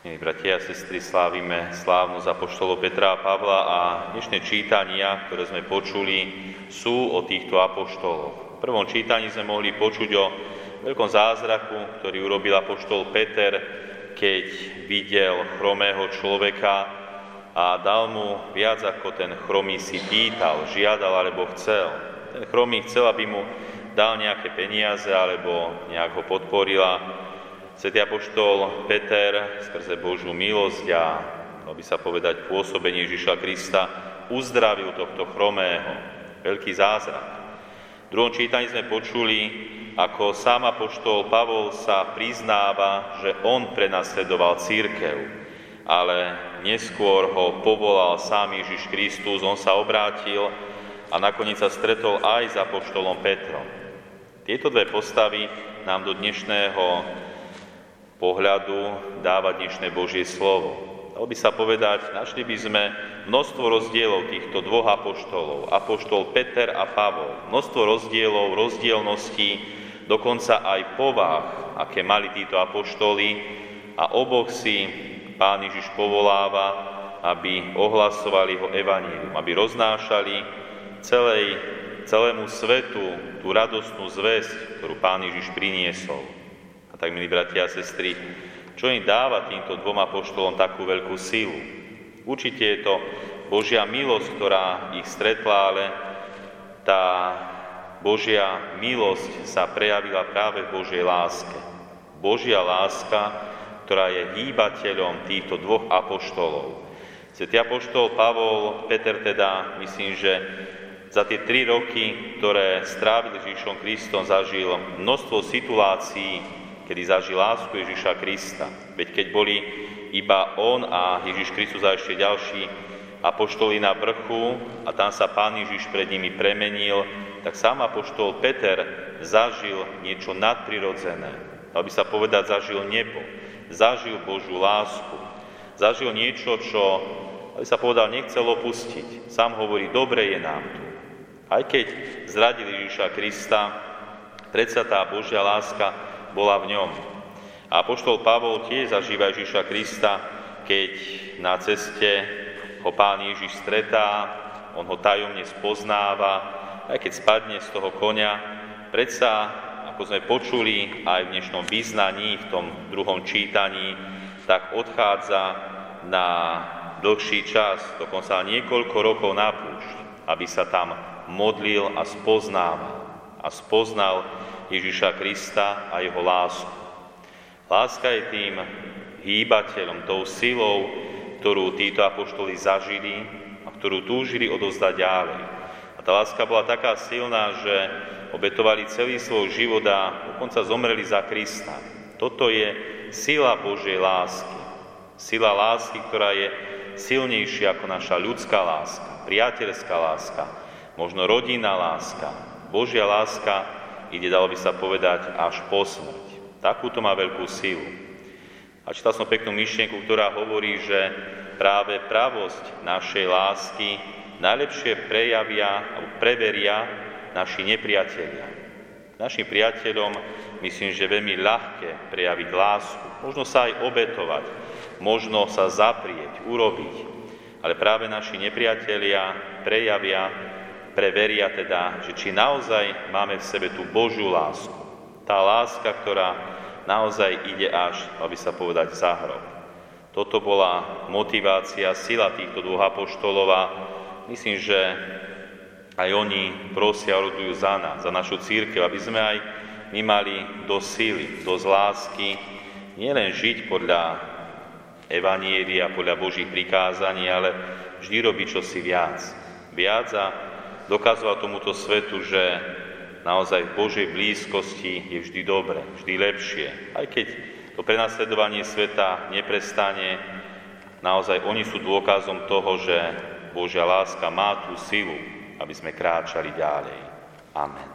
Milí bratia a sestry, slávime slávnu za Petra a Pavla a dnešné čítania, ktoré sme počuli, sú o týchto apoštoloch. V prvom čítaní sme mohli počuť o veľkom zázraku, ktorý urobil apoštol Peter, keď videl chromého človeka a dal mu viac ako ten chromý si pýtal, žiadal alebo chcel. Ten chromý chcel, aby mu dal nejaké peniaze alebo nejak ho podporila Svetý apoštol Peter skrze Božú milosť a, dalo by sa povedať, pôsobenie Ježiša Krista uzdravil tohto chromého. Veľký zázrak. V druhom čítaní sme počuli, ako sám apoštol Pavol sa priznáva, že on prenasledoval církev, ale neskôr ho povolal sám Ježiš Kristus, on sa obrátil a nakoniec sa stretol aj s apoštolom Petrom. Tieto dve postavy nám do dnešného pohľadu dáva dnešné Božie slovo. Dalo by sa povedať, našli by sme množstvo rozdielov týchto dvoch apoštolov, apoštol Peter a Pavol, množstvo rozdielov, rozdielností, dokonca aj povách, aké mali títo apoštoli. A oboch si Pán Ježiš povoláva, aby ohlasovali ho evanílium, aby roznášali celej, celému svetu tú radostnú zväzť, ktorú Pán Ježiš priniesol tak milí bratia a sestry, čo im dáva týmto dvom apoštolom takú veľkú silu? Určite je to Božia milosť, ktorá ich stretla, ale tá Božia milosť sa prejavila práve v Božej láske. Božia láska, ktorá je hýbateľom týchto dvoch apoštolov. Svetý apoštol Pavol, Peter teda, myslím, že za tie tri roky, ktoré strávil Ježišom Kristom, zažil množstvo situácií, kedy zažil lásku Ježiša Krista. Veď keď boli iba on a Ježiš Kristus a ešte ďalší apoštoli na vrchu a tam sa Pán Ježiš pred nimi premenil, tak sám apoštol Peter zažil niečo nadprirodzené. Dal by sa povedať, zažil nebo, zažil Božú lásku, zažil niečo, čo, aby sa povedal, nechcel opustiť. Sám hovorí, dobre je nám tu. Aj keď zradil Ježiša Krista, predsa tá Božia láska bola v ňom. A poštol Pavol tiež zažíva Ježiša Krista, keď na ceste ho pán Ježiš stretá, on ho tajomne spoznáva, aj keď spadne z toho konia, predsa, ako sme počuli aj v dnešnom význaní, v tom druhom čítaní, tak odchádza na dlhší čas, dokonca niekoľko rokov na púšť, aby sa tam modlil a spoznával. A spoznal Ježiša Krista a jeho lásku. Láska je tým hýbateľom, tou silou, ktorú títo apoštoli zažili a ktorú túžili odozdať ďalej. A tá láska bola taká silná, že obetovali celý svoj život a dokonca zomreli za Krista. Toto je sila Božej lásky. Sila lásky, ktorá je silnejšia ako naša ľudská láska, priateľská láska, možno rodinná láska. Božia láska ide, dalo by sa povedať, až po smrť. Takúto má veľkú silu. A čítal som peknú myšlienku, ktorá hovorí, že práve pravosť našej lásky najlepšie prejavia alebo preveria naši nepriatelia. Našim priateľom myslím, že veľmi ľahké prejaviť lásku, možno sa aj obetovať, možno sa zaprieť, urobiť. Ale práve naši nepriatelia prejavia preveria teda, že či naozaj máme v sebe tú Božiu lásku. Tá láska, ktorá naozaj ide až, aby sa povedať, za hrob. Toto bola motivácia, sila týchto dvoch apoštolov a myslím, že aj oni prosia a rodujú za nás, za našu církev, aby sme aj my mali do síly, do lásky, nielen žiť podľa Evanieria, podľa Božích prikázaní, ale vždy robiť čosi viac. Viac a dokazoval tomuto svetu, že naozaj v Božej blízkosti je vždy dobre, vždy lepšie. Aj keď to prenasledovanie sveta neprestane, naozaj oni sú dôkazom toho, že Božia láska má tú silu, aby sme kráčali ďalej. Amen.